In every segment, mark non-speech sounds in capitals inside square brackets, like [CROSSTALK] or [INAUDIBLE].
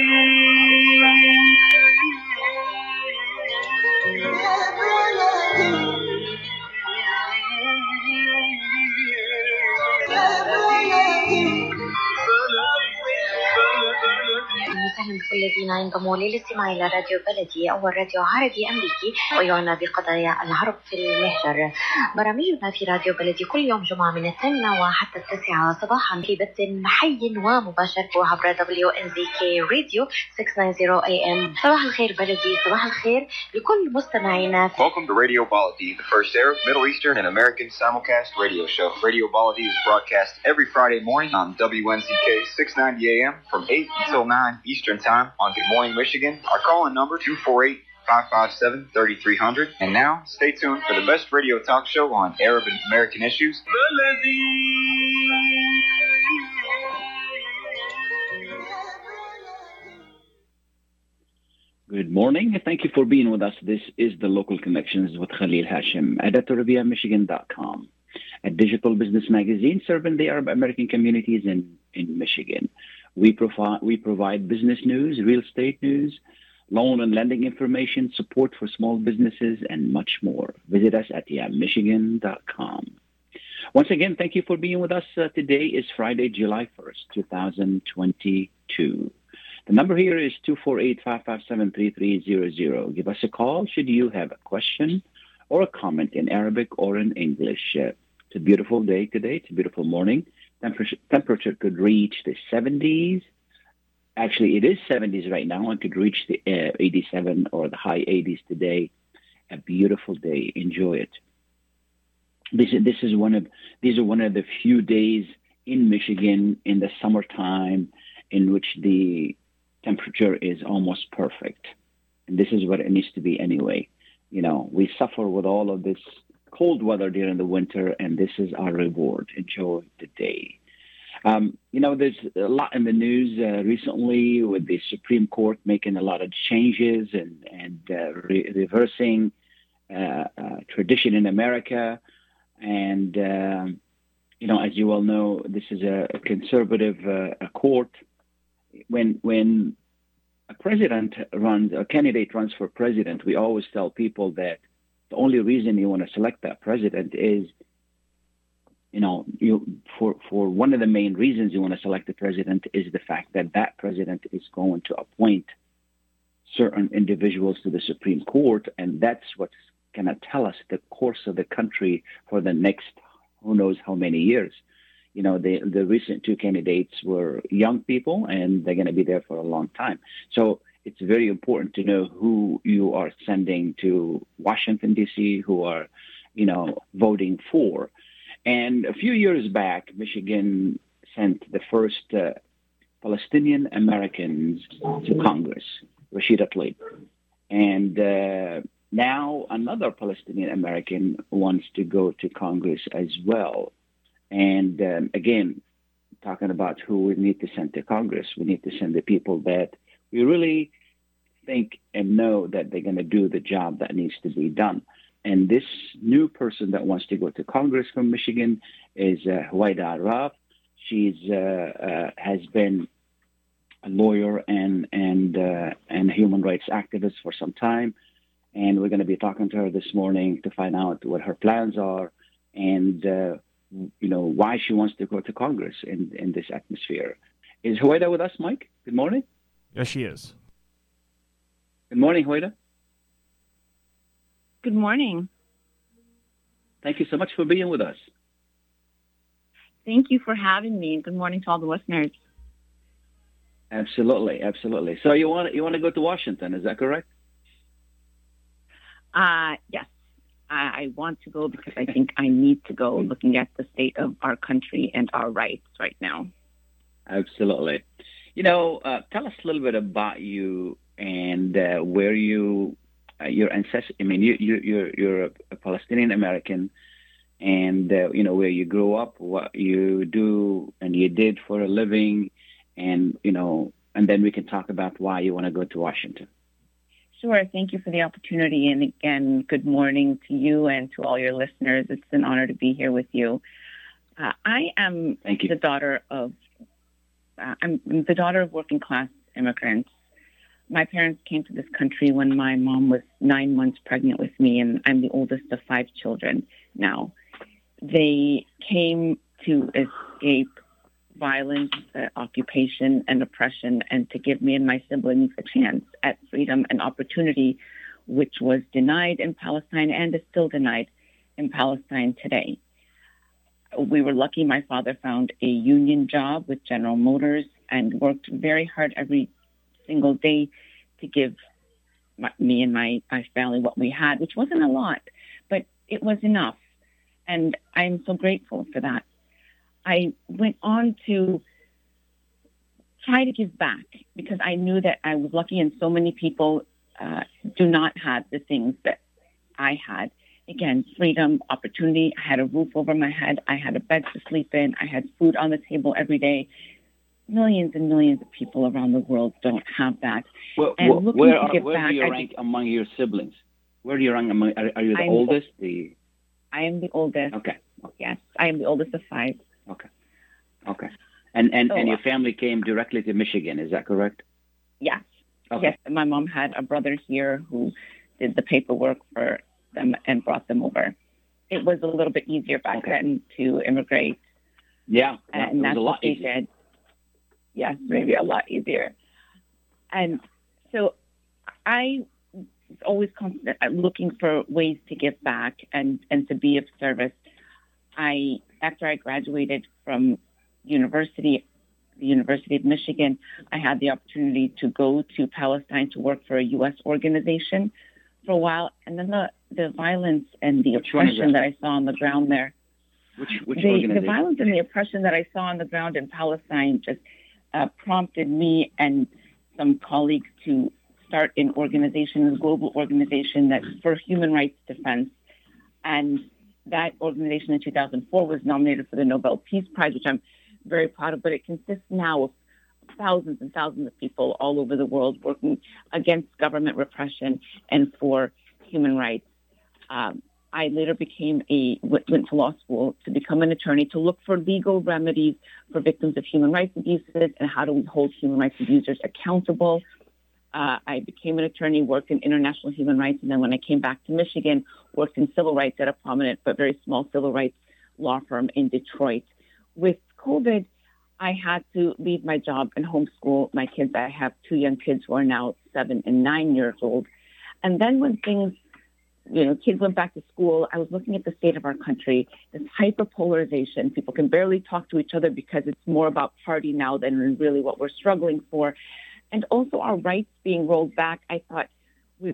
وسهلا الذين ينضموا للاستماع إلى راديو بلدي اول راديو عربي أمريكي ويعنى بقضايا العرب في المهجر. برامجنا في راديو بلدي كل يوم جمعة من الثامنة وحتى التاسعة صباحا في بث حي ومباشر عبر دبليو ان زي كي راديو 690 اي ام. صباح الخير بلدي، صباح الخير لكل مستمعينا. Welcome to Radio Baladi, the first Arab, Middle Eastern, and American simulcast radio show. Radio Baladi is broadcast every Friday morning on WNZK 690 AM from 8 until 9 Eastern Time on Good Morning Michigan. Our call-in number 248 557 3300. And now, stay tuned for the best radio talk show on Arab and American issues. Good morning. Thank you for being with us. This is the Local Connections with Khalil Hashim at ArabIaMichigan.com, a digital business magazine serving the Arab American communities in, in Michigan. We provide, we provide business news, real estate news, loan and lending information, support for small businesses, and much more. Visit us at yamichigan.com. Once again, thank you for being with us. Uh, today is Friday, July 1st, 2022. The number here is 248-557-3300. Give us a call should you have a question or a comment in Arabic or in English. Uh, it's a beautiful day today. It's a beautiful morning. Temperature, temperature could reach the 70s. Actually, it is 70s right now and could reach the uh, 87 or the high 80s today. A beautiful day. Enjoy it. This is, this is one of these are one of the few days in Michigan in the summertime in which the temperature is almost perfect. And this is what it needs to be anyway. You know, we suffer with all of this cold weather during the winter, and this is our reward. Enjoy the day. Um, you know, there's a lot in the news uh, recently with the Supreme Court making a lot of changes and, and uh, re- reversing uh, tradition in America. And, um, you know, as you well know, this is a, conservative a court when when a president runs a candidate runs for president, we always tell people that the only reason you want to select that president is, you know, you for for one of the main reasons you want to select the president is the fact that that president is going to appoint certain individuals to the Supreme Court, and that's what's going to tell us the course of the country for the next who knows how many years you know, the, the recent two candidates were young people and they're going to be there for a long time. So it's very important to know who you are sending to Washington, D.C., who are, you know, voting for. And a few years back, Michigan sent the first uh, Palestinian Americans to Congress, Rashida Tlaib. And uh, now another Palestinian American wants to go to Congress as well. And um, again, talking about who we need to send to Congress, we need to send the people that we really think and know that they're going to do the job that needs to be done. And this new person that wants to go to Congress from Michigan is uh, Huwaida Arraf. She's uh, uh, has been a lawyer and and uh, and human rights activist for some time, and we're going to be talking to her this morning to find out what her plans are and uh, you know, why she wants to go to Congress in, in this atmosphere. Is Huwaida with us, Mike? Good morning. Yes, she is. Good morning, Huwaida. Good morning. Thank you so much for being with us. Thank you for having me. Good morning to all the listeners. Absolutely, absolutely. So you want you want to go to Washington? Is that correct? Uh, yes. I, want to go because I think I need to go looking at the state of our country and our rights right now. Absolutely. You know, uh, tell us a little bit about you and uh, where you, uh, your ancestors, I mean, you, you, you're, you're a Palestinian American and, uh, you know, where you grew up, what you do and you did for a living and, you know, and then we can talk about why you want to go to Washington. Sure. Thank you for the opportunity. And again, good morning to you and to all your listeners. It's an honor to be here with you. Uh, I am Thank you. the daughter of uh, I'm the daughter of working class immigrants. My parents came to this country when my mom was nine months pregnant with me, and I'm the oldest of five children now. They came to escape violence, uh, occupation, and oppression, and to give me and my siblings a chance at freedom and opportunity, which was denied in Palestine and is still denied in Palestine today. We were lucky my father found a union job with General Motors and worked very hard every single day to give my, me and my, my family what we had, which wasn't a lot, but it was enough. And I'm so grateful for that. I went on to try to give back because I knew that I was lucky and so many people uh, do not have the things that I had. Again, freedom, opportunity. I had a roof over my head. I had a bed to sleep in. I had food on the table every day. Millions and millions of people around the world don't have that. Well, and well, where, are, where back, do you rank among your siblings? Where do you rank among? Are, are you the I'm oldest? The I am the oldest. Okay. Yes, I am the oldest of five. Okay. Okay. And and, and your uh, family came directly to Michigan, is that correct? Yes. Okay. Yes. My mom had a brother here who did the paperwork for them and brought them over. It was a little bit easier back okay. then to immigrate. Yeah, and that's what they did. Yes, maybe a lot easier. And so I was always constant, uh, looking for ways to give back and, and to be of service. I after I graduated from university, the University of Michigan, I had the opportunity to go to Palestine to work for a U.S. organization for a while, and then the the violence and the which oppression that? that? I saw on the ground there. Which which the, organization? The violence and the oppression that I saw on the ground in Palestine just uh, prompted me and some colleagues to start an organization, a global organization that's for human rights defense, and that organization in 2004 was nominated for the Nobel Peace Prize, which I'm very proud of. But it consists now of thousands and thousands of people all over the world working against government repression and for human rights. Um, I later became a went to law school to become an attorney to look for legal remedies for victims of human rights abuses and how do we hold human rights abusers accountable. Uh, I became an attorney, worked in international human rights, and then when I came back to Michigan, worked in civil rights at a prominent but very small civil rights law firm in Detroit. With COVID, I had to leave my job and homeschool my kids. I have two young kids who are now seven and nine years old. And then when things, you know, kids went back to school, I was looking at the state of our country, this hyperpolarization. People can barely talk to each other because it's more about party now than really what we're struggling for and also our rights being rolled back. I thought we,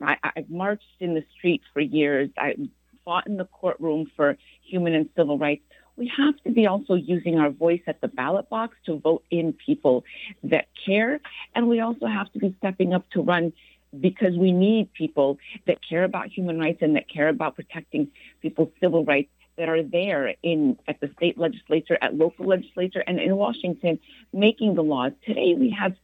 I, I've marched in the street for years. I fought in the courtroom for human and civil rights. We have to be also using our voice at the ballot box to vote in people that care. And we also have to be stepping up to run because we need people that care about human rights and that care about protecting people's civil rights that are there in at the state legislature, at local legislature, and in Washington making the laws. Today we have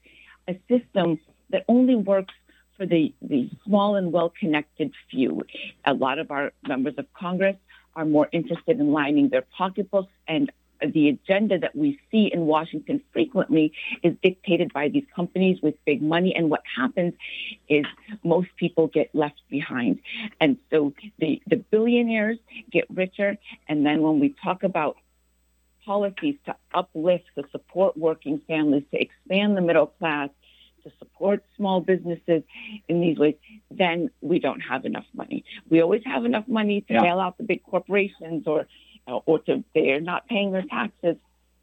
a system that only works for the, the small and well connected few. A lot of our members of Congress are more interested in lining their pocketbooks and the agenda that we see in Washington frequently is dictated by these companies with big money. And what happens is most people get left behind. And so the, the billionaires get richer. And then when we talk about policies to uplift, to support working families, to expand the middle class, to support small businesses in these ways, then we don't have enough money. We always have enough money to yeah. bail out the big corporations or or to they're not paying their taxes.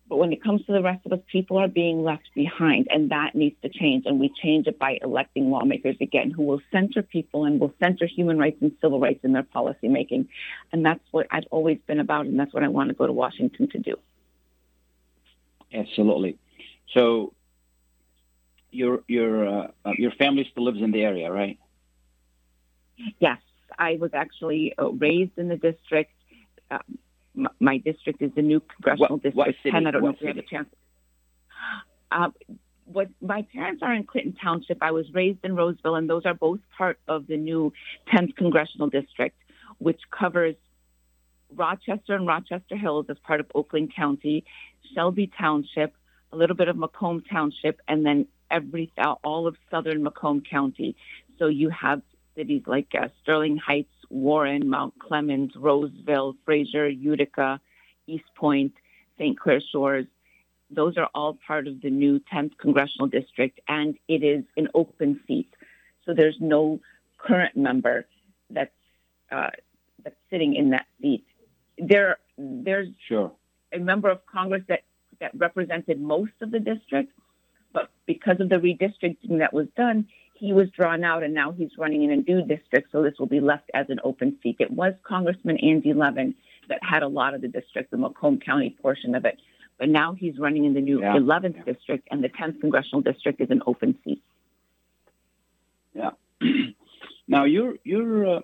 But when it comes to the rest of us, people are being left behind, and that needs to change. And we change it by electing lawmakers again who will center people and will center human rights and civil rights in their policy making. And that's what I've always been about, and that's what I want to go to Washington to do. Absolutely. So your your uh, uh, your family still lives in the area, right? Yes, I was actually uh, raised in the district. Uh, my, my, district is the new congressional what, district. What city? 10. I don't know if we have a chance. Uh, what my parents are in Clinton Township. I was raised in Roseville, and those are both part of the new 10th congressional district, which covers Rochester and Rochester Hills as part of Oakland County, Shelby Township, a little bit of Macomb Township, and then every all of southern Macomb County. So you have cities like uh, Sterling Heights, Warren, Mount Clemens, Roseville, Fraser, Utica, East Point, St. Clair Shores. Those are all part of the new 10th congressional district, and it is an open seat. So there's no current member that's uh, that's sitting in that seat. There, there's sure. a member of Congress that that represented most of the district, but because of the redistricting that was done, he was drawn out, and now he's running in a new district. So this will be left as an open seat. It was Congressman Andy Levin that had a lot of the district, the Macomb County portion of it. But now he's running in the new yeah. 11th yeah. district, and the 10th congressional district is an open seat. Yeah. [CLEARS THROAT] now you're you're uh,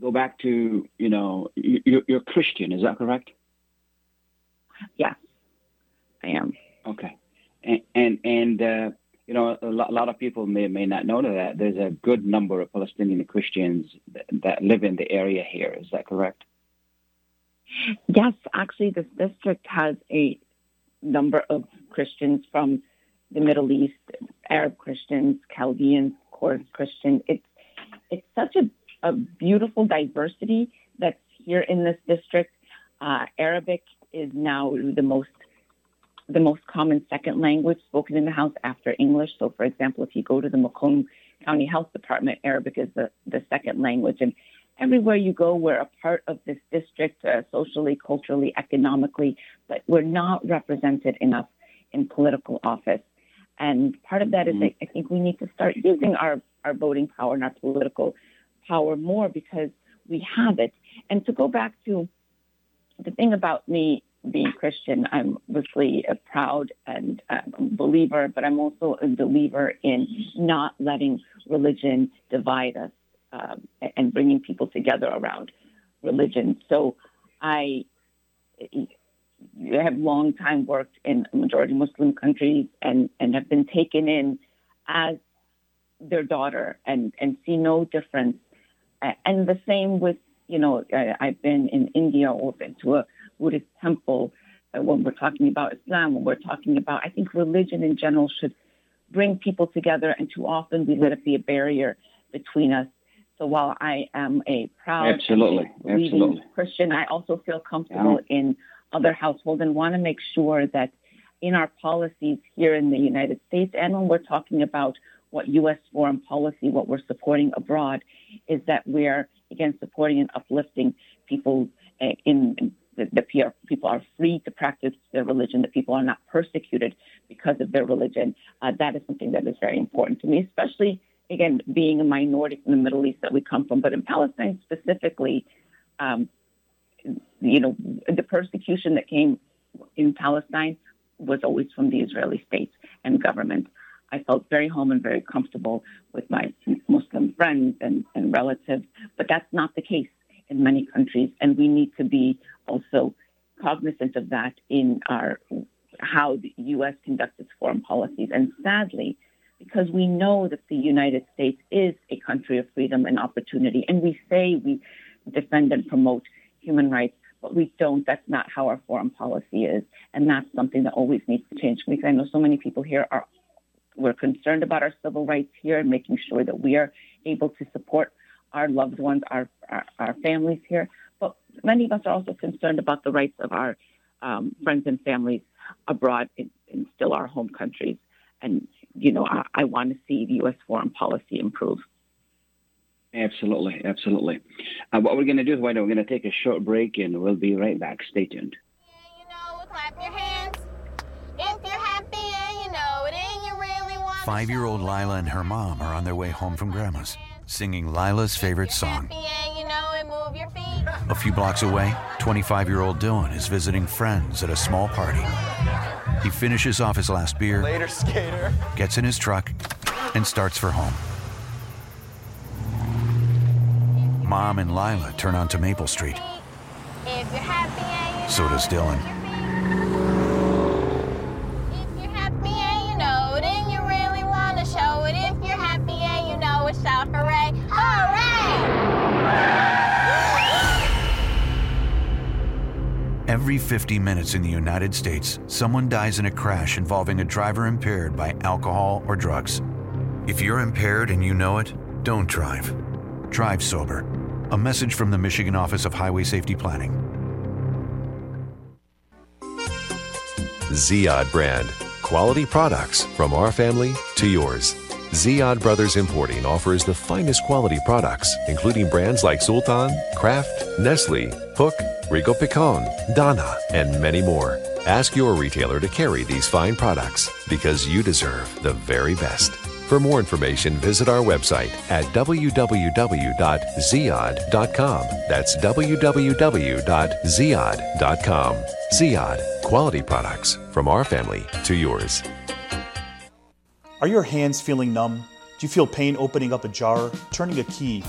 go back to you know you're, you're Christian, is that correct? Yes, I am. Okay, and and, and uh, you know a lot, a lot, of people may may not know that there's a good number of Palestinian Christians that, that live in the area here. Is that correct? Yes, actually, this district has a number of Christians from the Middle East, Arab Christians, Chaldeans, Kurd Christian. It's it's such a, a beautiful diversity that's here in this district. Uh, Arabic is now the most the most common second language spoken in the house after English. So, for example, if you go to the Macomb County Health Department, Arabic is the, the second language. And everywhere you go, we're a part of this district uh, socially, culturally, economically, but we're not represented enough in political office. And part of that is mm-hmm. I think we need to start using our, our voting power and our political power more because we have it. And to go back to the thing about me being Christian, I'm obviously a proud and uh, believer, but I'm also a believer in not letting religion divide us um, and bringing people together around religion. So I have long time worked in majority Muslim countries and, and have been taken in as their daughter and, and see no difference. And the same with, you know, I've been in India or been to a Buddhist temple. When we're talking about Islam, when we're talking about, I think religion in general should bring people together, and too often we let it be a barrier between us so while I am a proud absolutely, absolutely. Christian, I also feel comfortable yeah. in other households and want to make sure that in our policies here in the United States and when we're talking about what U.S. foreign policy, what we're supporting abroad, is that we're again supporting and uplifting people eh, in the, the people are free to practice their religion, that people are not persecuted because of their religion. Uh, that is something that is very important to me, especially again, being a minority in the Middle East that we come from, but in Palestine specifically, um, you know, the persecution that came in Palestine was always from the Israeli state and government. I felt very home and very comfortable with my Muslim friends and, and relatives, but that's not the case in many countries, and we need to be also cognizant of that in our how the U.S. conducts its foreign policies. And sadly, because we know that the United States is a country of freedom and opportunity. And we say we defend and promote human rights, but we don't. That's not how our foreign policy is. And that's something that always needs to change because I know so many people here are we're concerned about our civil rights here and making sure that we are able to support our loved ones, our, our, our families here. But many of us are also concerned about the rights of our um, friends and families abroad in, in still our home countries. And you know, I, I want to see the U.S. foreign policy improve. Absolutely, absolutely. Uh, what we're going to do is, why we're going to take a short break and we'll be right back. Stay tuned. Five year old Lila and her mom are on their way home from Grandma's, singing Lila's favorite song. A few blocks away, 25 year old Dylan is visiting friends at a small party. He finishes off his last beer, Later, skater. gets in his truck, and starts for home. Mom and Lila turn onto Maple Street. So does Dylan. Every 50 minutes in the United States, someone dies in a crash involving a driver impaired by alcohol or drugs. If you're impaired and you know it, don't drive. Drive sober. A message from the Michigan Office of Highway Safety Planning. Ziyad brand. Quality products from our family to yours. Ziyad Brothers Importing offers the finest quality products, including brands like Sultan, Kraft, Nestle, Hook, Rico Picon, Donna, and many more. Ask your retailer to carry these fine products because you deserve the very best. For more information, visit our website at www.ziyad.com. That's www.ziyad.com. Ziyad, quality products from our family to yours. Are your hands feeling numb? Do you feel pain opening up a jar, turning a key?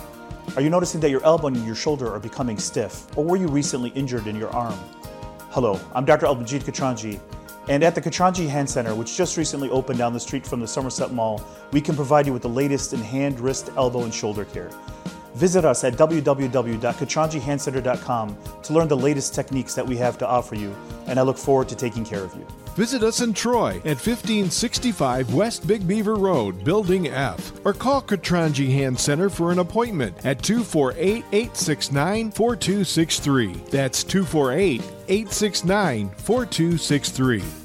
Are you noticing that your elbow and your shoulder are becoming stiff? Or were you recently injured in your arm? Hello, I'm Dr. Albanjit Katranji, and at the Katranji Hand Center, which just recently opened down the street from the Somerset Mall, we can provide you with the latest in hand, wrist, elbow, and shoulder care. Visit us at www.katranjihandcenter.com to learn the latest techniques that we have to offer you, and I look forward to taking care of you. Visit us in Troy at 1565 West Big Beaver Road, Building F, or call Katranji Hand Center for an appointment at 248 869 4263. That's 248 869 4263.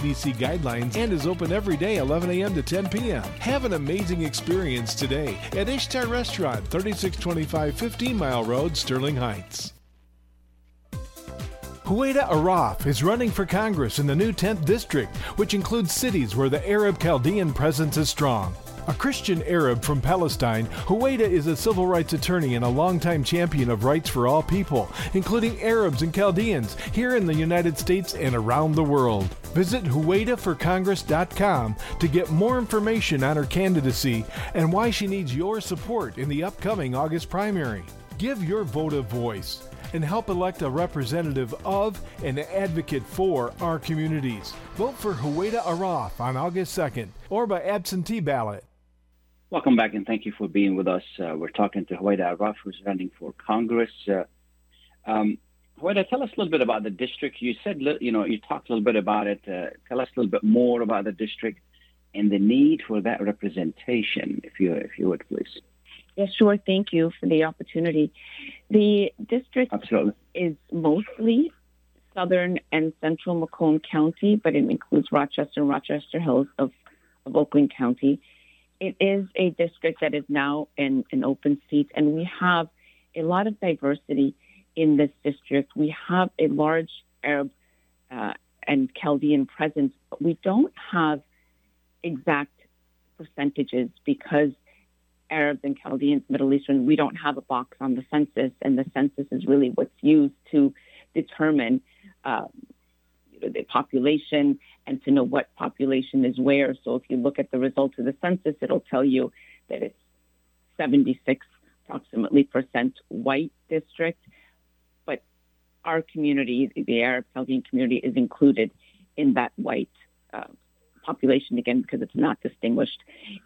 CDC guidelines and is open every day 11 a.m. to 10 p.m. Have an amazing experience today at Ishtar Restaurant, 3625 15 Mile Road, Sterling Heights. Huwaida Arraf is running for Congress in the new 10th district, which includes cities where the Arab Chaldean presence is strong. A Christian Arab from Palestine, Huwaida is a civil rights attorney and a longtime champion of rights for all people, including Arabs and Chaldeans, here in the United States and around the world. Visit HuwaidaForCongress.com to get more information on her candidacy and why she needs your support in the upcoming August primary. Give your vote a voice and help elect a representative of and advocate for our communities. Vote for Huwaida Arraf on August 2nd or by absentee ballot. Welcome back and thank you for being with us. Uh, we're talking to Huwaida Arraf, who's running for Congress. Uh, um, tell us a little bit about the district. You said, you know, you talked a little bit about it. Uh, tell us a little bit more about the district and the need for that representation, if you, if you would, please. Yes, yeah, sure. Thank you for the opportunity. The district Absolutely. is mostly southern and central Macomb County, but it includes Rochester and Rochester Hills of, of Oakland County. It is a district that is now in an open seat, and we have a lot of diversity in this district. We have a large Arab uh, and Chaldean presence, but we don't have exact percentages because Arabs and Chaldeans, Middle Eastern, we don't have a box on the census, and the census is really what's used to determine uh, the population and to know what population is where. So if you look at the results of the census, it'll tell you that it's 76 approximately percent white district, but our community, the Arab Chaldean community, is included in that white uh, population again because it's not distinguished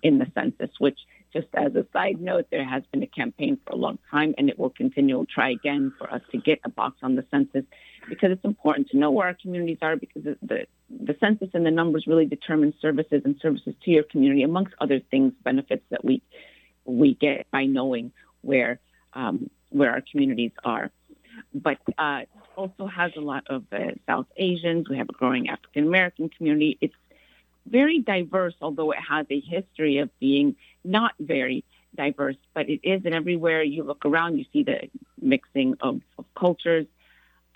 in the census, which just as a side note, there has been a campaign for a long time and it will continue. We'll try again for us to get a box on the census because it's important to know where our communities are because the, the, census and the numbers really determine services and services to your community, amongst other things, benefits that we we get by knowing where um, where our communities are. But uh, also has a lot of uh, South Asians. We have a growing African American community. It's very diverse, although it has a history of being not very diverse. But it is, and everywhere you look around, you see the mixing of, of cultures,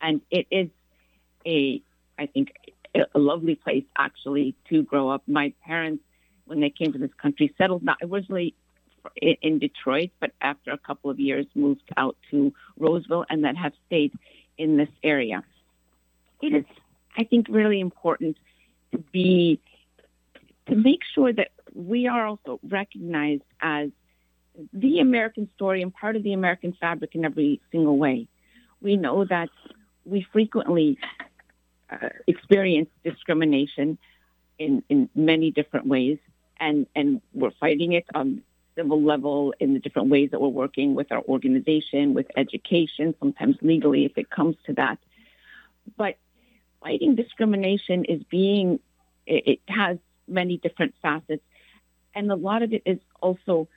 and it is a, I think, a lovely place actually to grow up. My parents, when they came to this country, settled not originally in Detroit, but after a couple of years moved out to Roseville and then have stayed in this area. it is, I think, really important to be to make sure that we are also recognized as the American story and part of the American fabric in every single way. We know that we frequently uh, experience discrimination in, in many different ways, and, and we're fighting it on civil level in the different ways that we're working with our organization, with education, sometimes legally if it comes to that. But fighting discrimination is being, it, it has many different facets. And a lot of it is also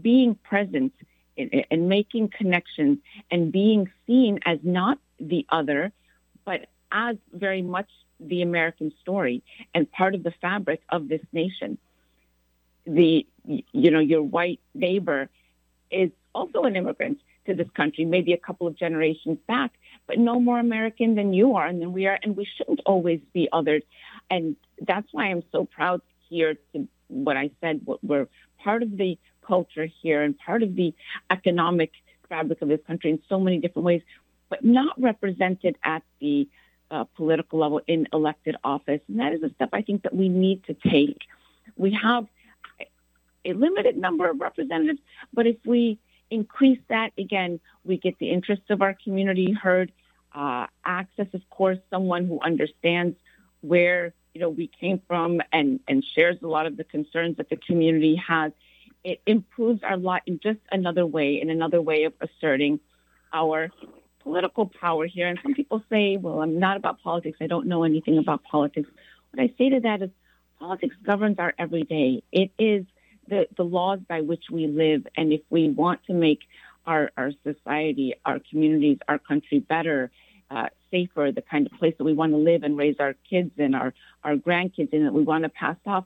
being present and making connections and being seen as not the other, but as very much the American story and part of the fabric of this nation. The, you know, your white neighbor is also an immigrant to this country, maybe a couple of generations back, but no more American than you are and than we are, and we shouldn't always be othered. And that's why I'm so proud here to what I said. what We're part of the culture here and part of the economic fabric of this country in so many different ways, but not represented at the uh, political level in elected office. And that is a step I think that we need to take. We have a limited number of representatives, but if we increase that, again, we get the interests of our community heard. Uh, access, of course, someone who understands where you know we came from and and shares a lot of the concerns that the community has it improves our lot in just another way, in another way of asserting our political power here. And some people say, well, I'm not about politics. I don't know anything about politics. What I say to that is politics governs our everyday. It is the, the laws by which we live. And if we want to make our, our society, our communities, our country better, uh, safer, the kind of place that we want to live and raise our kids and our, our grandkids in that we want to pass off,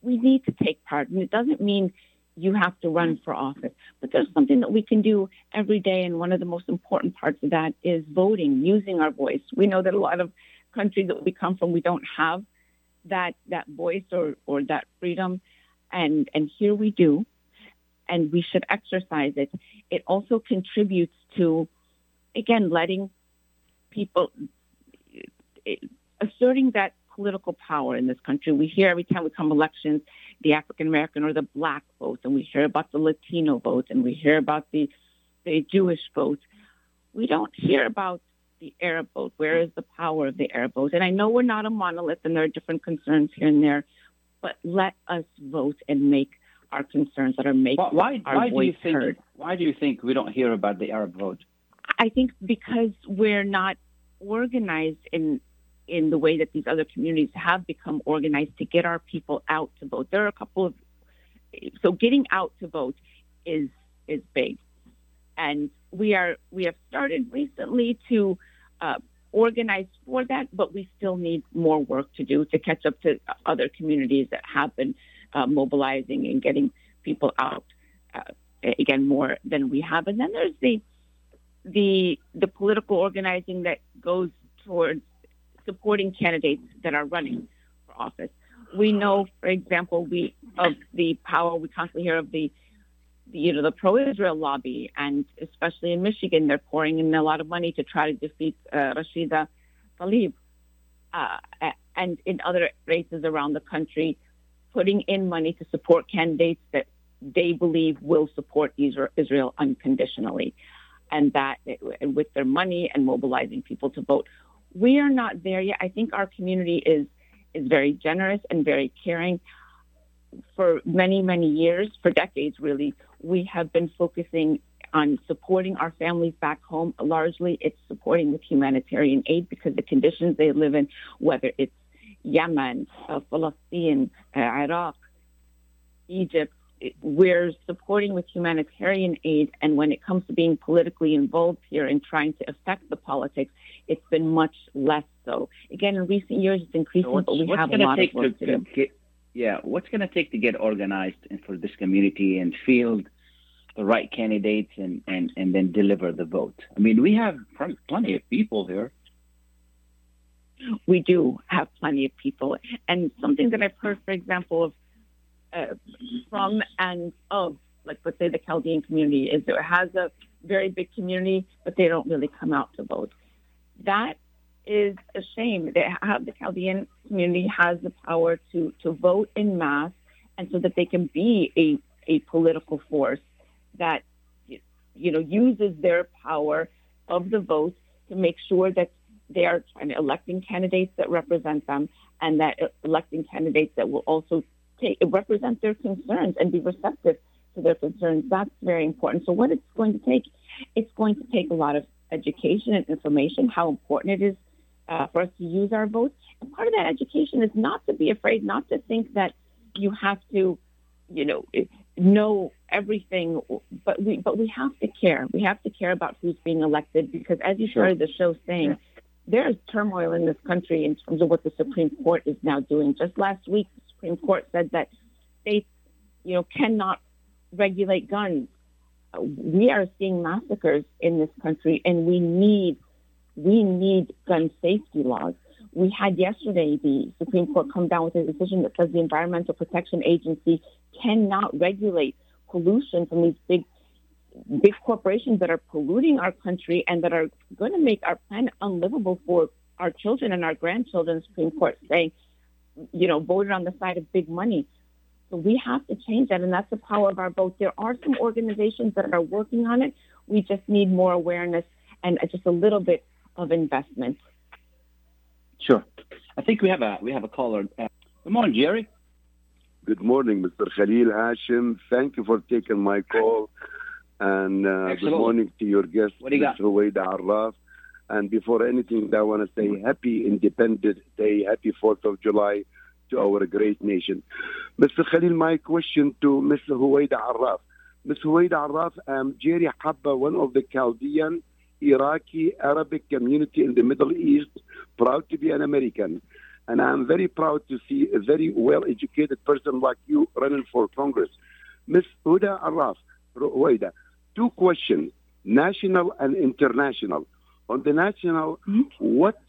we need to take part. And it doesn't mean you have to run for office. But there's something that we can do every day, and one of the most important parts of that is voting, using our voice. We know that a lot of countries that we come from, we don't have that that voice or, or that freedom, and and here we do, and we should exercise it. It also contributes to, again, letting people asserting that political power in this country. We hear every time we come elections, the African American or the black vote, and we hear about the Latino vote, and we hear about the the Jewish vote. We don't hear about the Arab vote. Where is the power of the Arab vote? And I know we're not a monolith, and there are different concerns here and there, but let us vote and make our concerns that are making why, our why voice do you think, heard. Why do you think we don't hear about the Arab vote? I think because we're not organized in in the way that these other communities have become organized to get our people out to vote. There are a couple of so getting out to vote is is big, and we are we have started recently to uh, organize for that, but we still need more work to do to catch up to other communities that have been uh, mobilizing and getting people out uh, again more than we have. And then there's the the the political organizing that goes towards supporting candidates that are running for office. We know, for example, we of the power we constantly hear of the you know the pro-Israel lobby, and especially in Michigan, they're pouring in a lot of money to try to defeat uh, Rashida Tlaib, uh, and in other races around the country, putting in money to support candidates that they believe will support Israel unconditionally, and that with their money and mobilizing people to vote we are not there yet. I think our community is is very generous and very caring. For many, many years, for decades really, we have been focusing on supporting our families back home. Largely, it's supporting with humanitarian aid because the conditions they live in, whether it's Yemen, uh, Palestine, uh, Iraq, Egypt, we're supporting with humanitarian aid. And when it comes to being politically involved here and trying to affect the politics, it's been much less so. Again, in recent years, it's increasing, so but we have a lot of work to, to do. Get, yeah, what's going to take to get organized for this community and field the right candidates and, and, and then deliver the vote? I mean, we have plenty of people here. We do have plenty of people. And something that I've heard, for example, of uh, from and of, like, let's say the Chaldean community is it has a very big community, but they don't really come out to vote. That is a shame. Have, the Chaldean community has the power to, to vote in mass and so that they can be a, a political force that you know uses their power of the vote to make sure that they are electing candidates that represent them and that electing candidates that will also take, represent their concerns and be receptive to their concerns. That's very important. So what it's going to take, it's going to take a lot of education and information, how important it is uh, for us to use our votes. And part of that education is not to be afraid, not to think that you have to, you know, know everything, but we but we have to care. We have to care about who's being elected because, as you started the show saying, there is turmoil in this country in terms of what the Supreme Court is now doing. Just last week, the Supreme Court said that states, you know, cannot regulate guns. We are seeing massacres in this country, and we need we need gun safety laws. We had yesterday the Supreme Court come down with a decision that says the Environmental Protection Agency cannot regulate pollution from these big big corporations that are polluting our country and that are going to make our planet unlivable for our children and our grandchildren. Supreme Court saying, you know, voted on the side of big money. So we have to change that, and that's the power of our vote. There are some organizations that are working on it. We just need more awareness and just a little bit of investment. Sure. I think we have a we have a caller. Uh, good morning, Jerry. Good morning, Mr. Khalil Hashim. Thank you for taking my call. And uh, good morning to your guest, what do you Mr. Huwaida Arraf. And before anything, I want to say happy Independence Day, happy 4th of July to our great nation. Mr. Khalil, my question to Mr. Huwaida Arraf. Mr. Huwaida Arraf, I'm Jerry Habba, one of the Chaldean Iraqi Arabic community in the Middle East, proud to be an American. And I'm very proud to see a very well educated person like you running for Congress. Ms. Huda Arraf, Huwaida, two questions, national and international. On the national, mm-hmm. what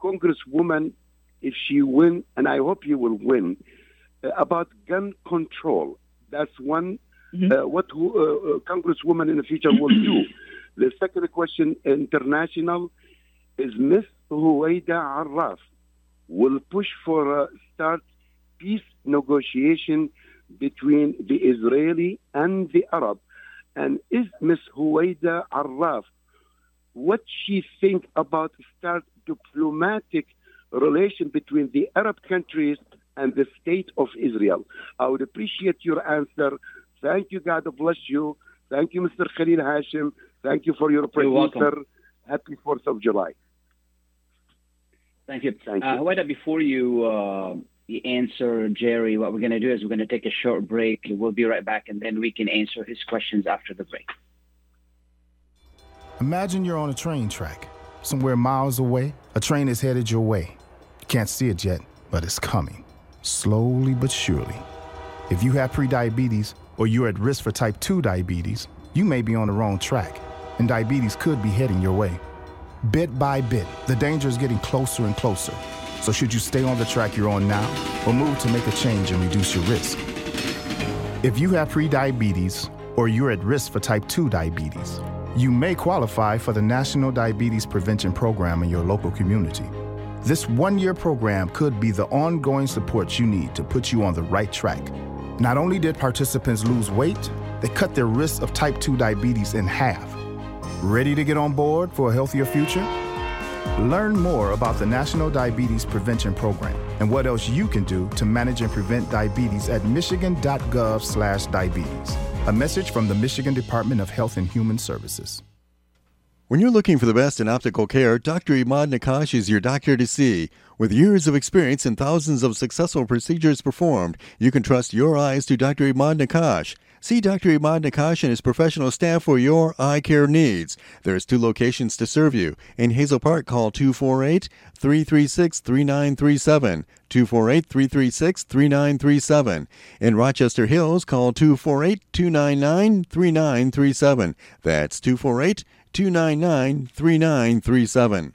Congresswoman, if she win, and I hope you will win, uh, about gun control. That's one. Mm-hmm. Uh, what uh, uh, Congresswoman in the future will do. [CLEARS THROAT] The second question, international, is Ms. Huwaida Arraf will push for a start peace negotiation between the Israeli and the Arab. And is Ms. Huwaida Arraf, what she think about start diplomatic relation between the Arab countries and the state of Israel? I would appreciate your answer. Thank you. God bless you. Thank you, Mr. Khalil Hashim. Thank you for your presence. Happy 4th of July. Thank you. Thank uh, you. Huwaida, before you, uh, you answer Jerry, what we're going to do is we're going to take a short break. We'll be right back, and then we can answer his questions after the break. Imagine you're on a train track. Somewhere miles away, a train is headed your way. You can't see it yet, but it's coming. Slowly but surely. If you have prediabetes or you're at risk for type 2 diabetes, you may be on the wrong track, and diabetes could be heading your way. Bit by bit, the danger is getting closer and closer. So, should you stay on the track you're on now or move to make a change and reduce your risk? If you have prediabetes or you're at risk for type 2 diabetes, you may qualify for the National Diabetes Prevention Program in your local community. This one year program could be the ongoing support you need to put you on the right track. Not only did participants lose weight, they cut their risk of type 2 diabetes in half. Ready to get on board for a healthier future? Learn more about the National Diabetes Prevention Program and what else you can do to manage and prevent diabetes at michigan.gov/diabetes. A message from the Michigan Department of Health and Human Services. When you're looking for the best in optical care, Dr. Imad Nakash is your doctor to see. With years of experience and thousands of successful procedures performed, you can trust your eyes to Dr. Imad Nakash. See Dr. Imad Nakash and his professional staff for your eye care needs. There's two locations to serve you. In Hazel Park, call 248 336 3937. 248 336 3937. In Rochester Hills, call 248 299 3937. That's 248 299 3937.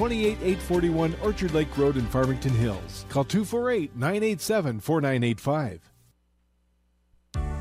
28841 Orchard Lake Road in Farmington Hills. Call 248 987 4985.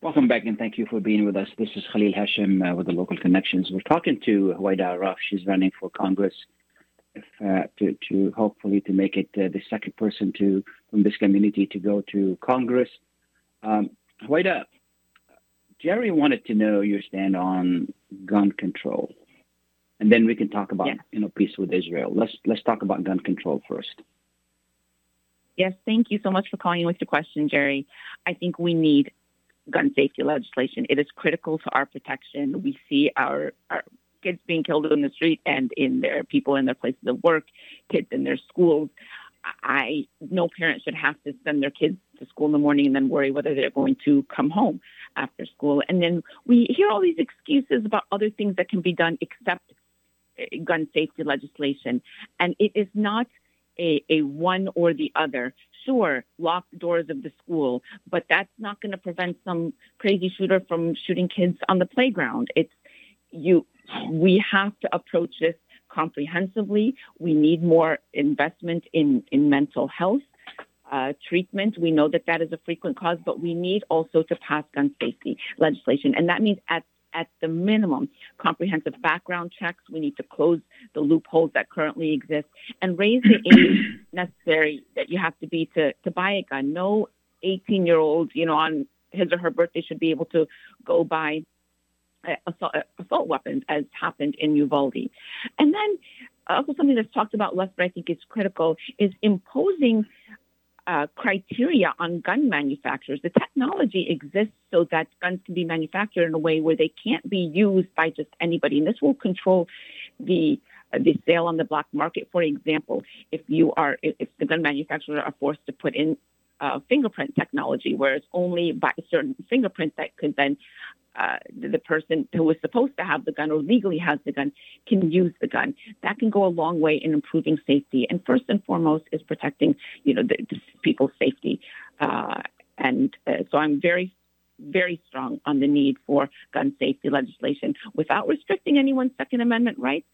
Welcome back and thank you for being with us. This is Khalil Hashim uh, with the Local Connections. We're talking to Huwaida Arraf. She's running for Congress if, uh, to, to hopefully to make it uh, the second person to from this community to go to Congress. Um, Huwaida, Jerry wanted to know your stand on gun control, and then we can talk about you know peace with Israel. Let's let's talk about gun control first. Yes, thank you so much for calling with your question, Jerry. I think we need gun safety legislation. It is critical to our protection. We see our, our kids being killed in the street and in their people in their places of work, kids in their schools. I no parent should have to send their kids to school in the morning and then worry whether they're going to come home after school. And then we hear all these excuses about other things that can be done except eh, gun safety legislation. And it is not a, a one or the other. Sure, lock the doors of the school, but that's not going to prevent some crazy shooter from shooting kids on the playground. It's you. We have to approach this comprehensively. We need more investment in in mental health. Uh, treatment. We know that that is a frequent cause, but we need also to pass gun safety legislation. And that means at at the minimum, comprehensive background checks. We need to close the loopholes that currently exist and raise the [COUGHS] age necessary that you have to be to, to buy a gun. No 18 year old, you know, on his or her birthday should be able to go buy assault, assault weapons as happened in Uvalde. And then uh, also something that's talked about less, but I think is critical, is imposing uh, criteria on gun manufacturers. The technology exists so that guns can be manufactured in a way where they can't be used by just anybody, and this will control the uh, the sale on the black market. For example, if you are if, if the gun manufacturers are forced to put in uh, fingerprint technology, where it's only by a certain fingerprint that could then uh, the person who is supposed to have the gun or legally has the gun can use the gun. That can go a long way in improving safety. And first and foremost is protecting, you know, the, the people's safety. Uh, and uh, so I'm very, very strong on the need for gun safety legislation without restricting anyone's Second Amendment rights,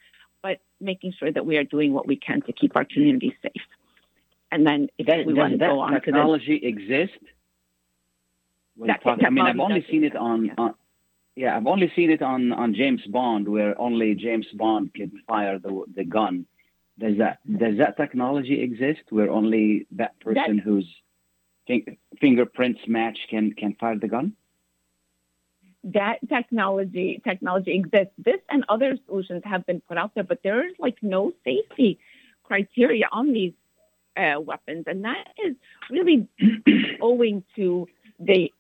but making sure that we are doing what we can to keep our communities safe. And then if that, we want to that go on to technology exist? When That talk- I mean, I've only seen it on, on yeah, I've only seen it on, on James Bond, where only James Bond can fire the the gun. Does that does that technology exist, where only that person whose fin- fingerprints match can can fire the gun? that technology technology exists. This and other solutions have been put out there, but there is like no safety criteria on these uh, weapons, and that is really [CLEARS THROAT] owing to the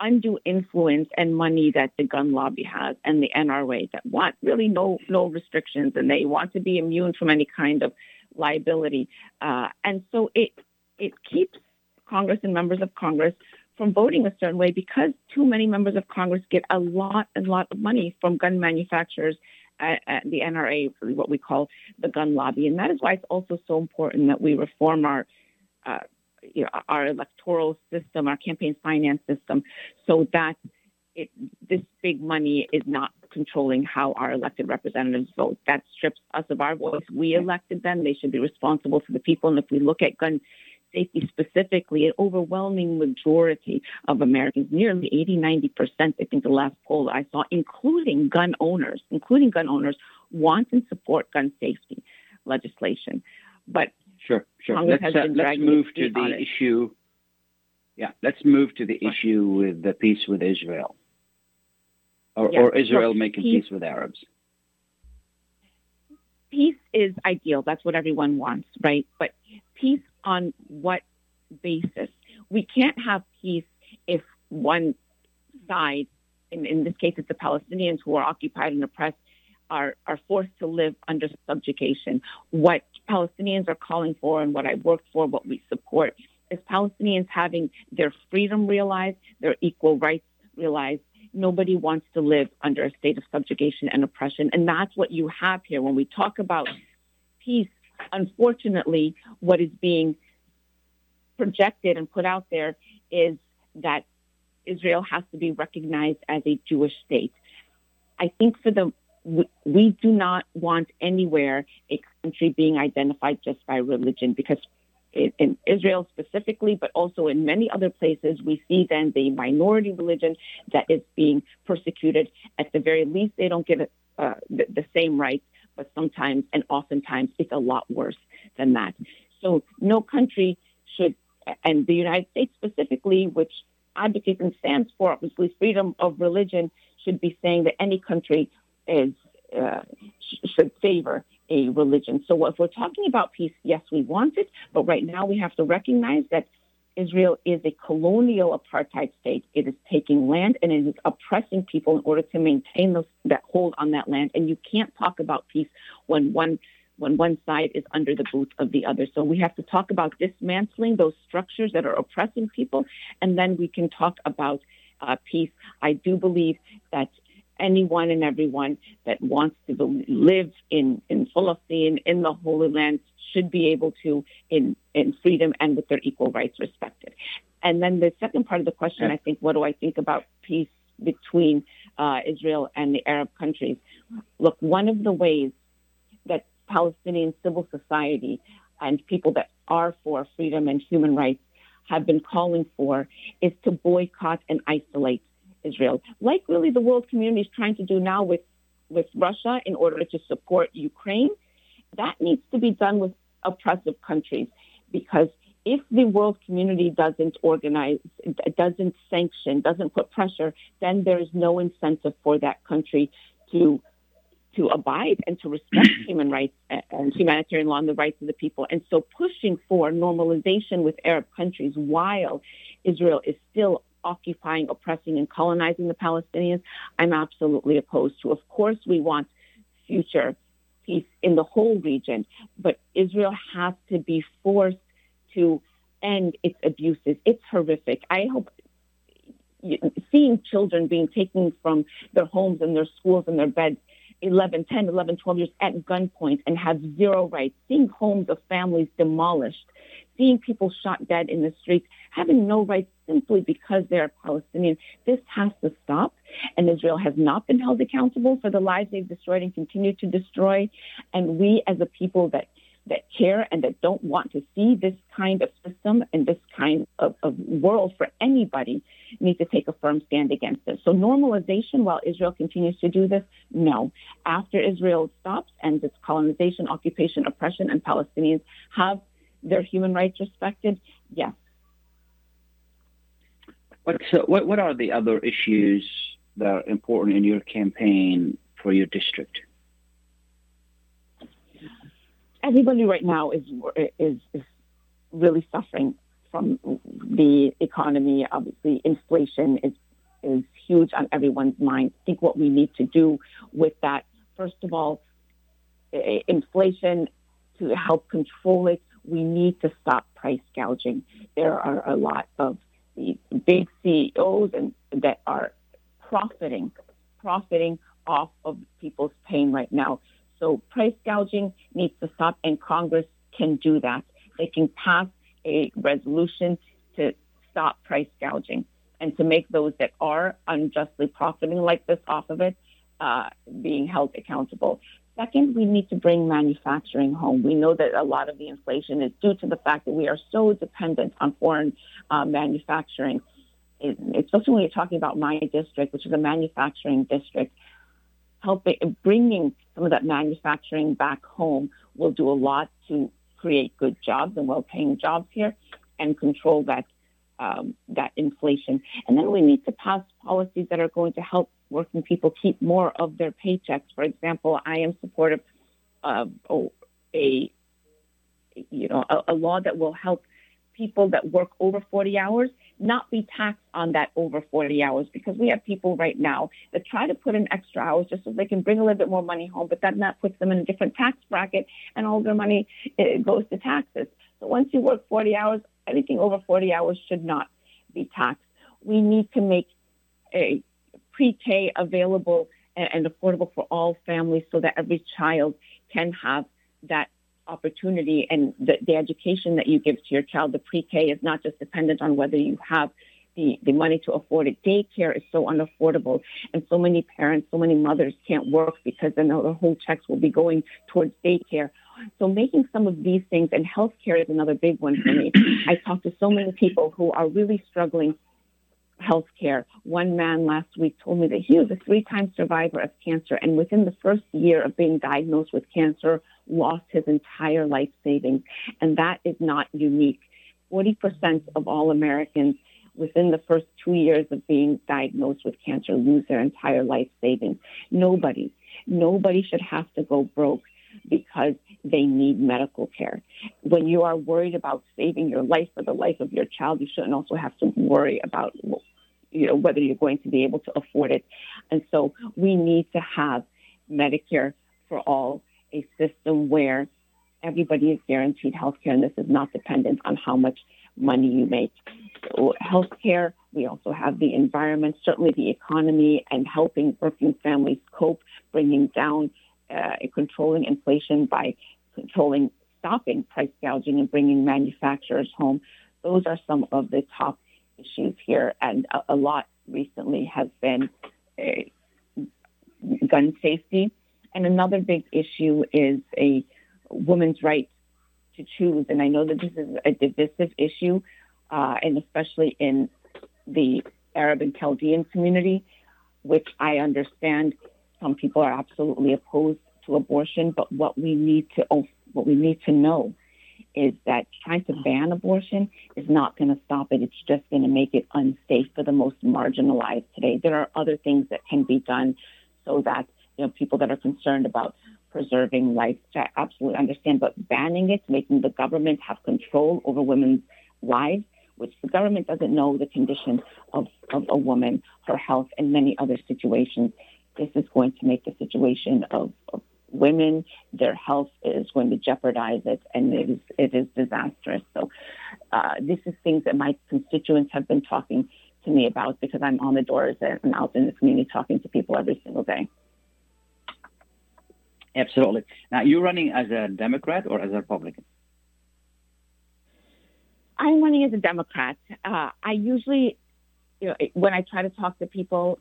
undue influence and money that the gun lobby has and the NRA that want really no no restrictions, and they want to be immune from any kind of liability, uh, and so it it keeps Congress and members of Congress from voting a certain way because too many members of Congress get a lot, and lot of money from gun manufacturers at, the NRA, what we call the gun lobby, and that is why it's also so important that we reform our uh, you know, our electoral system, our campaign finance system, so that it, this big money is not controlling how our elected representatives vote. That strips us of our voice. We elected them. They should be responsible for the people. And if we look at gun safety specifically, an overwhelming majority of Americans, nearly 80, 90%, I think the last poll I saw, including gun owners, including gun owners, want and support gun safety legislation. But sure, sure. Congress let's, has uh, let's move to the it. issue. Yeah, let's move to the issue with the peace with Israel, or, or Israel making peace- peace with Arabs. peace is ideal. That's what everyone wants, right? But peace on what basis? We can't have peace if one side, in, in this case, it's the Palestinians who are occupied and oppressed, are, are forced to live under subjugation. What Palestinians are calling for and what I work for, what we support, is Palestinians having their freedom realized, their equal rights realized. Nobody wants to live under a state of subjugation and oppression. And that's what you have here. When we talk about peace, unfortunately, what is being projected and put out there is that Israel has to be recognized as a Jewish state. I think for the we, do not want anywhere a country being identified just by religion because in, in Israel specifically, but also in many other places, we see then the minority religion that is being persecuted. At the very least, they don't get uh, the, the same rights, but sometimes and oftentimes it's a lot worse than that. So no country should, and the United States specifically, which advocates and stands for obviously freedom of religion, should be saying that any country is uh, should favor a religion. So if we're talking about peace, yes, we want it, but right now we have to recognize that Israel is a colonial apartheid state. It is taking land and it is oppressing people in order to maintain those, that hold on that land. And you can't talk about peace when one when one side is under the boot of the other. So we have to talk about dismantling those structures that are oppressing people, and then we can talk about uh, peace. I do believe that anyone and everyone that wants to live in in Palestine, in the Holy Land, should be able to in in freedom and with their equal rights respected. And then the second part of the question, I think, what do I think about peace between uh, Israel and the Arab countries? Look, one of the ways that Palestinian civil society and people that are for freedom and human rights have been calling for is to boycott and isolate Israel, like really the world community is trying to do now with, with Russia in order to support Ukraine. That needs to be done with oppressive countries because if the world community doesn't organize, doesn't sanction, doesn't put pressure, then there is no incentive for that country to to abide and to respect [COUGHS] human rights and humanitarian law and the rights of the people. And so pushing for normalization with Arab countries while Israel is still occupying, oppressing, and colonizing the Palestinians, I'm absolutely opposed to. Of course, we want future peace in the whole region, but Israel has to be forced to end its abuses. It's horrific. I hope seeing children being taken from their homes and their schools and their beds 11, 10, 11, 12 years at gunpoint and have zero rights, seeing homes of families demolished, seeing people shot dead in the streets, having no rights simply because they're Palestinian. This has to stop. And Israel has not been held accountable for the lives they've destroyed and continue to destroy. And we, as a people that that care and that don't want to see this kind of system and this kind of, of world for anybody need to take a firm stand against it. So normalization while Israel continues to do this, no. After Israel stops and its colonization, occupation, oppression, and Palestinians have their human rights respected, yes. What, so what, what are the other issues that are important in your campaign for your district? everybody right now is, is is really suffering from the economy. Obviously, inflation is is huge on everyone's mind. I think what we need to do with that, first of all, inflation to help control it, we need to stop price gouging. There are a lot of big CEOs and that are profiting, profiting off of people's pain right now. So price gouging needs to stop, and Congress can do that. They can pass a resolution to stop price gouging and to make those that are unjustly profiting like this off of it uh, being held accountable. Second, we need to bring manufacturing home. We know that a lot of the inflation is due to the fact that we are so dependent on foreign uh, manufacturing, especially when you're talking about my district, which is a manufacturing district. Helping bringing some of that manufacturing back home will do a lot to create good jobs and well-paying jobs here, and control that um, that inflation. And then we need to pass policies that are going to help working people keep more of their paychecks. For example, I am supportive of a you know a, a law that will help people that work over 40 hours not be taxed on that over 40 hours because we have people right now that try to put in extra hours just so they can bring a little bit more money home, but that puts them in a different tax bracket and all their money eh, goes to taxes. So once you work 40 hours, anything over 40 hours should not be taxed. We need to make a pre-K available and, affordable for all families so that every child can have that opportunity and the, the education that you give to your child, the pre-K is not just dependent on whether you have the, the money to afford it. Daycare is so unaffordable, and so many parents, so many mothers can't work because then the whole checks will be going towards daycare. So making some of these things, and healthcare is another big one for me. [CLEARS THROAT] I talk to so many people who are really struggling health care. One man last week told me that he was a three time survivor of cancer, and within the first year of being diagnosed with cancer, lost his entire life savings. And that is not unique. 40% of all Americans within the first two years of being diagnosed with cancer lose their entire life savings. Nobody, nobody should have to go broke because they need medical care. When you are worried about saving your life or the life of your child, you shouldn't also have to worry about you know whether you're going to be able to afford it. And so we need to have Medicare for all, a system where everybody is guaranteed health care, and this is not dependent on how much money you make. So healthcare, we also have the environment, certainly the economy, and helping working families cope, bringing down uh, controlling inflation by controlling, stopping price gouging and bringing manufacturers home. Those are some of the top issues here, and a, a lot recently has been uh, gun safety. And another big issue is a woman's right to choose. And I know that this is a divisive issue, uh, and especially in the Arab and Chaldean community, which I understand some people are absolutely opposed to abortion. But what we need to oh, what we need to know is that trying to ban abortion is not going to stop it. It's just going to make it unsafe for the most marginalized today. There are other things that can be done so that you know people that are concerned about preserving life, I absolutely understand, but banning it, making the government have control over women's lives, which the government doesn't know the condition of, of a woman, her health, and many other situations. This is going to make the situation of, of women, their health is going to jeopardize it, and it is, it is disastrous. So, uh, this is things that my constituents have been talking to me about because I'm on the doors and I'm out in the community talking to people every single day. Absolutely. Now, you're running as a Democrat or as a Republican? I'm running as a Democrat. Uh, I usually, you know, when I try to talk to people,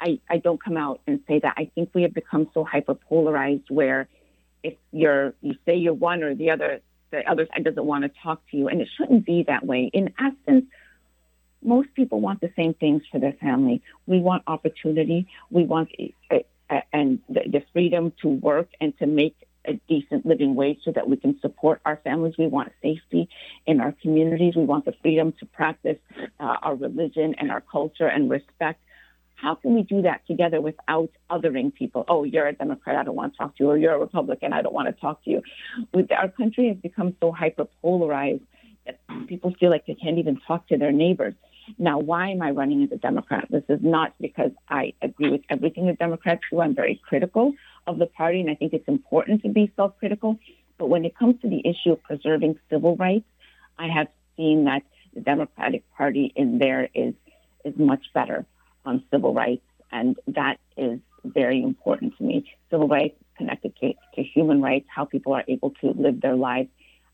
I, I don't come out and say that. I think we have become so hyperpolarized where if you're you say you're one or the other, the other side doesn't want to talk to you, and it shouldn't be that way. In essence, most people want the same things for their family. We want opportunity. We want a, a, and the, the freedom to work and to make a decent living wage so that we can support our families. We want safety in our communities. We want the freedom to practice uh, our religion and our culture and respect how can we do that together without othering people? Oh, you're a Democrat, I don't want to talk to you, or you're a Republican, I don't want to talk to you. Our country has become so hyper polarized that people feel like they can't even talk to their neighbors. Now, why am I running as a Democrat? This is not because I agree with everything the Democrats do. I'm very critical of the party, and I think it's important to be self critical. But when it comes to the issue of preserving civil rights, I have seen that the Democratic Party in there is is much better on civil rights, and that is very important to me. Civil rights connected to, to human rights, how people are able to live their lives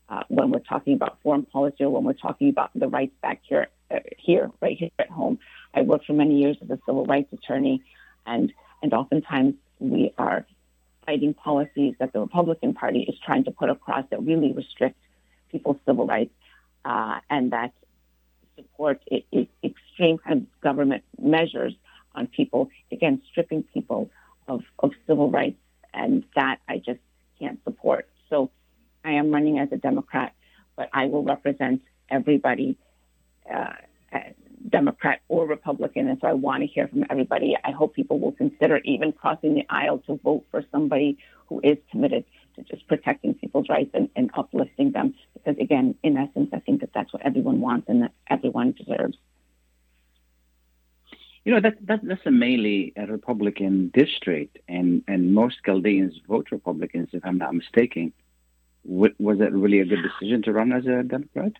uh, when we're talking about foreign policy or when we're talking about the rights back here, uh, here, right here at home. I worked for many years as a civil rights attorney, and and oftentimes we are fighting policies that the Republican Party is trying to put across that really restrict people's civil rights uh, and that support it, it, extreme kind of government measures on people, again, stripping people of, of civil rights. And that I just can't support. So I am running as a Democrat, but I will represent everybody, uh, Democrat or Republican. And so I want to hear from everybody. I hope people will consider even crossing the aisle to vote for somebody who is committed to just protecting people's rights and, and uplifting them. Because again, in essence, I think that that's what everyone wants and that everyone deserves. You know, that, that, that's a mainly a Republican district, and, and most Chaldeans vote Republicans, if I'm not mistaken. Was it really a good decision to run as a Democrat?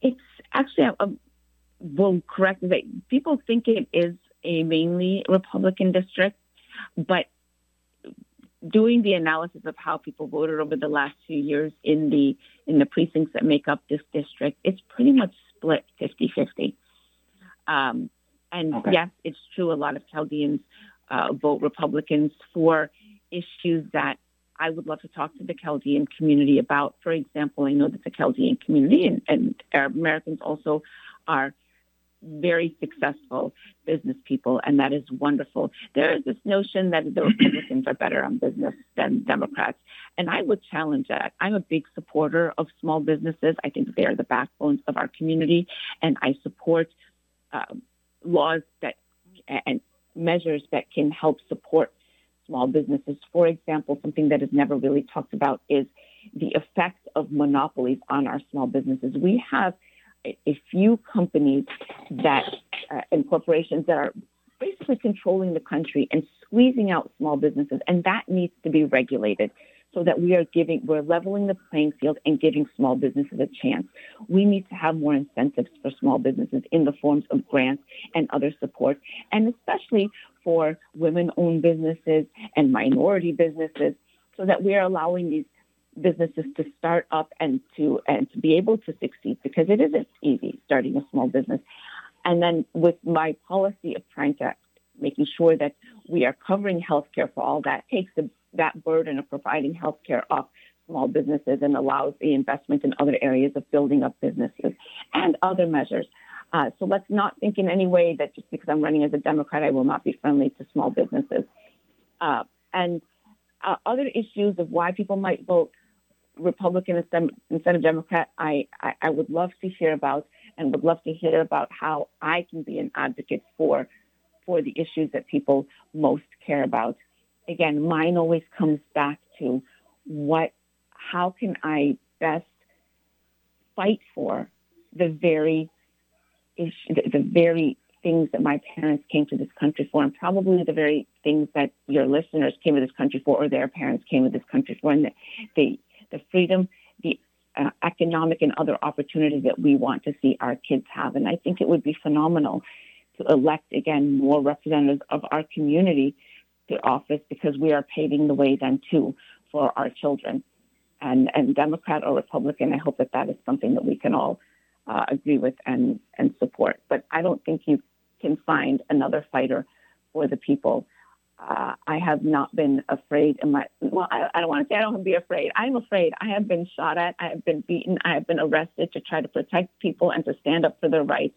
It's actually, um, a, a, will correct people think it is a mainly Republican district, but doing the analysis of how people voted over the last few years in the in the precincts that make up this district, it's pretty much split 50-50. Um, and okay. yes, it's true. A lot of Chaldeans uh, vote Republicans for issues that I would love to talk to the Chaldean community about. For example, I know that the Chaldean community and, and Arab Americans also are very successful business people, and that is wonderful. There is this notion that the Republicans are better on business than Democrats, and I would challenge that. I'm a big supporter of small businesses. I think they are the backbones of our community, and I support uh, laws that and measures that can help support small businesses. For example, something that is never really talked about is the effect of monopolies on our small businesses. We have a few companies that uh, and corporations that are basically controlling the country and squeezing out small businesses, and that needs to be regulated so that we are giving we're leveling the playing field and giving small businesses a chance. We need to have more incentives for small businesses in the forms of grants and other support, and especially for women-owned businesses and minority businesses, so that we are allowing these businesses to start up and to and to be able to succeed because it isn't easy starting a small business. And then with my policy of trying to making sure that we are covering healthcare for all that takes the, that burden of providing healthcare off small businesses and allows the investment in other areas of building up businesses and other measures. Uh, so let's not think in any way that just because I'm running as a Democrat, I will not be friendly to small businesses. Uh, and uh, other issues of why people might vote Republican instead of Democrat, I, I, I would love to hear about and would love to hear about how I can be an advocate for for the issues that people most care about. Again, mine always comes back to what how can I best fight for the very issue, the, the very things that my parents came to this country for, and probably the very things that your listeners came to this country for, or their parents came to this country for, and they the freedom, the uh, economic and other opportunities that we want to see our kids have. And I think it would be phenomenal to elect again more representatives of our community to office because we are paving the way then too for our children. And, and Democrat or Republican, I hope that that is something that we can all uh, agree with and, and support. But I don't think you can find another fighter for the people uh, I have not been afraid in my, well, I, I don't want to say I don't be afraid. I'm afraid. I have been shot at. I have been beaten. I have been arrested to try to protect people and to stand up for their rights.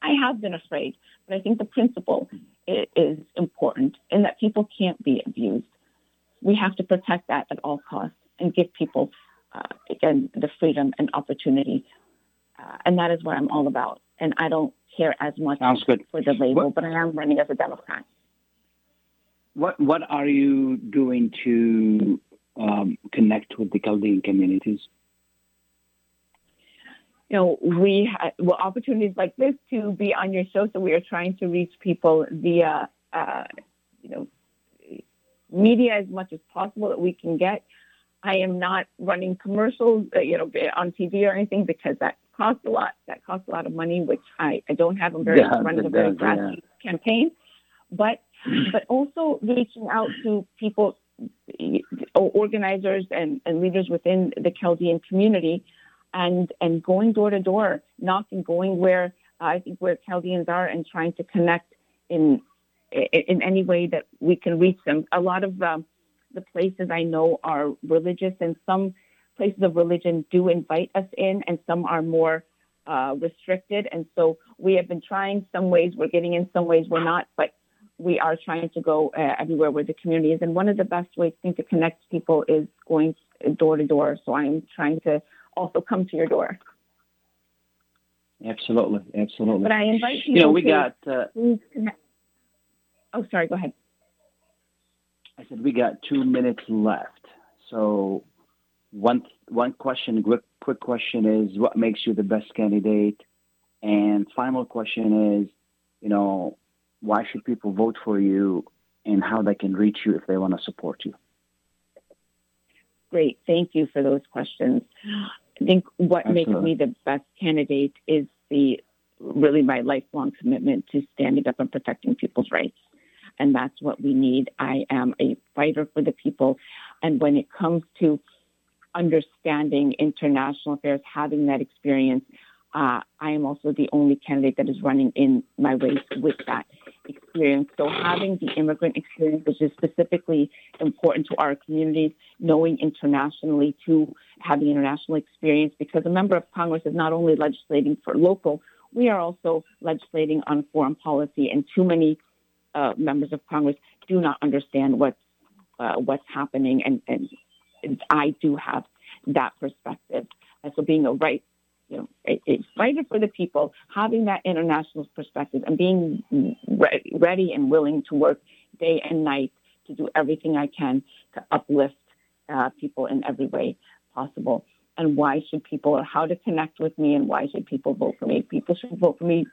I have been afraid, but I think the principle is important in that people can't be abused. We have to protect that at all costs and give people, uh, again, the freedom and opportunity. Uh, and that is what I'm all about. And I don't care as much for the label, what? but I am running as a Democrat what what are you doing to um, connect with the Chaldean communities? You know, we had well opportunities like this to be on your show, so we are trying to reach people via, uh, you know, media as much as possible that we can get. I am not running commercials, uh, you know, on TV or anything because that costs a lot. That costs a lot of money, which I, I don't have. I'm very yeah, running a very grassroots yeah. campaign but but also reaching out to people, organizers and, and leaders within the Chaldean community, and and going door to door, knocking, going where I think where Chaldeans are, and trying to connect in in any way that we can reach them. A lot of um, the places I know are religious, and some places of religion do invite us in, and some are more uh, restricted. And so we have been trying some ways, we're getting in some ways, we're not, but we are trying to go uh, everywhere where the community is. And one of the best ways I think to connect people is going door to door. So I'm trying to also come to your door. Absolutely, absolutely. But I invite people. You know, we to got. Uh. Oh, sorry. Go ahead. I said we got two minutes left. So, one one question, quick quick question is, what makes you the best candidate? And final question is, you know, why should people vote for you, and how they can reach you if they want to support you? Great. Thank you for those questions. I think what Absolutely. makes me the best candidate is the really my lifelong commitment to standing up and protecting people's rights. And that's what we need. I am a fighter for the people. And when it comes to understanding international affairs, having that experience, uh, I am also the only candidate that is running in my race with that experience. So having the immigrant experience, which is specifically important to our communities, knowing internationally to having international experience, because a member of Congress is not only legislating for local, we are also legislating on foreign policy, and too many uh, members of Congress do not understand what's uh, what's happening, and, and I do have that perspective. And so, being a right, you know, a, a fighter for the people, having that international perspective, and being re- ready and willing to work day and night to do everything I can to uplift uh, people in every way possible. And why should people, or how to connect with me, and why should people vote for me? People should vote for me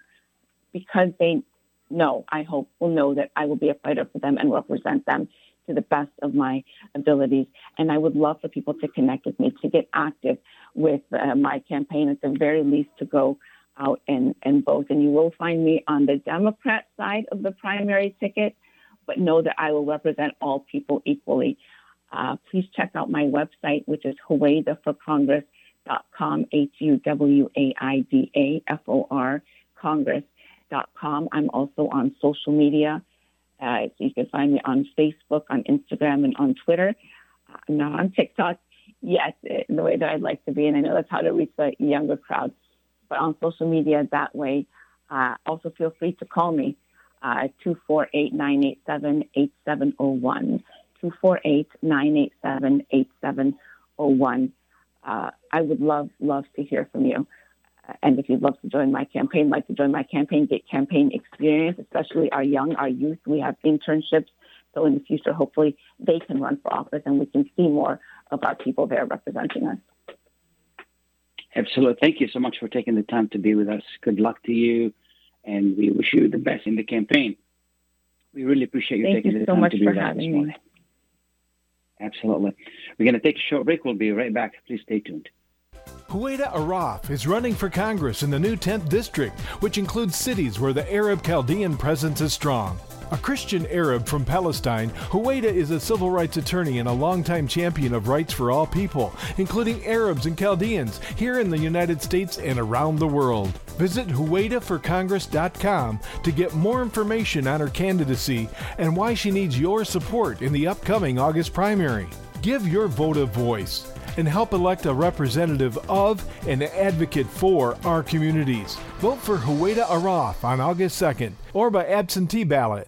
because they know, I hope, will know that I will be a fighter for them and represent them to the best of my abilities. And I would love for people to connect with me, to get active with uh, my campaign at the very least to go out and, and vote. And you will find me on the Democrat side of the primary ticket, but know that I will represent all people equally. Uh, please check out my website, which is HuwaidaForCongress.com, H-U-W-A-I-D-A-F-O-R, congress.com. I'm also on social media. Uh, so you can find me on Facebook, on Instagram, and on Twitter. I'm not on TikTok yet, in the way that I'd like to be, and I know that's how to reach the younger crowd. But on social media, that way. Uh, also, feel free to call me uh, 248 987 8701. 248 987 8701. Uh, I would love, love to hear from you. And if you'd love to join my campaign, like to join my campaign, get campaign experience, especially our young, our youth. We have internships. So in the future, hopefully they can run for office and we can see more of our people there representing us. Absolutely. Thank you so much for taking the time to be with us. Good luck to you, and we wish you the best in the campaign. We really appreciate you Thank taking you the so time to be with us this morning. me. Absolutely. We're going to take a short break. We'll be right back. Please stay tuned. Huwaida Arraf is running for Congress in the new 10th district, which includes cities where the Arab Chaldean presence is strong. A Christian Arab from Palestine, Huwaida is a civil rights attorney and a longtime champion of rights for all people, including Arabs and Chaldeans, here in the United States and around the world. Visit HuwaidaForCongress.com to get more information on her candidacy and why she needs your support in the upcoming August primary. Give your vote a voice and help elect a representative of and advocate for our communities. Vote for Huwaida Arraf on August 2nd or by absentee ballot.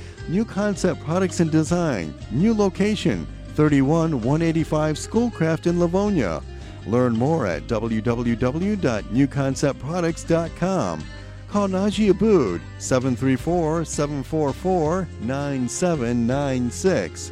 New Concept Products and Design, new location, 31 185 Schoolcraft in Livonia. Learn more at www.newconceptproducts.com. Call Najee Abood 734 744 9796.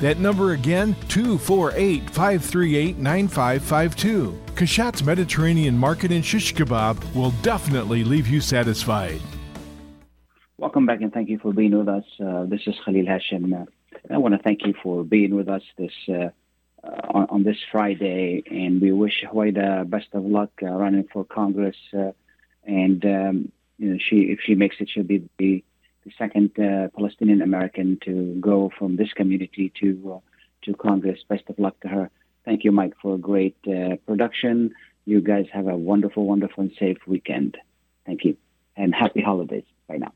That number again, 248 538 9552. Kashat's Mediterranean Market in Shish Kebab will definitely leave you satisfied. Welcome back and thank you for being with us. Uh, this is Khalil Hashim. Uh, I want to thank you for being with us this uh, on, on, this Friday, and we wish Huwaida best of luck uh, running for Congress. Uh, and um, you know, she if she makes it, she'll be the second uh, Palestinian American to go from this community to to Congress. Best of luck to her. Thank you, Mike, for a great production. You guys have a wonderful, wonderful, and safe weekend. Thank you, and happy holidays. Bye now.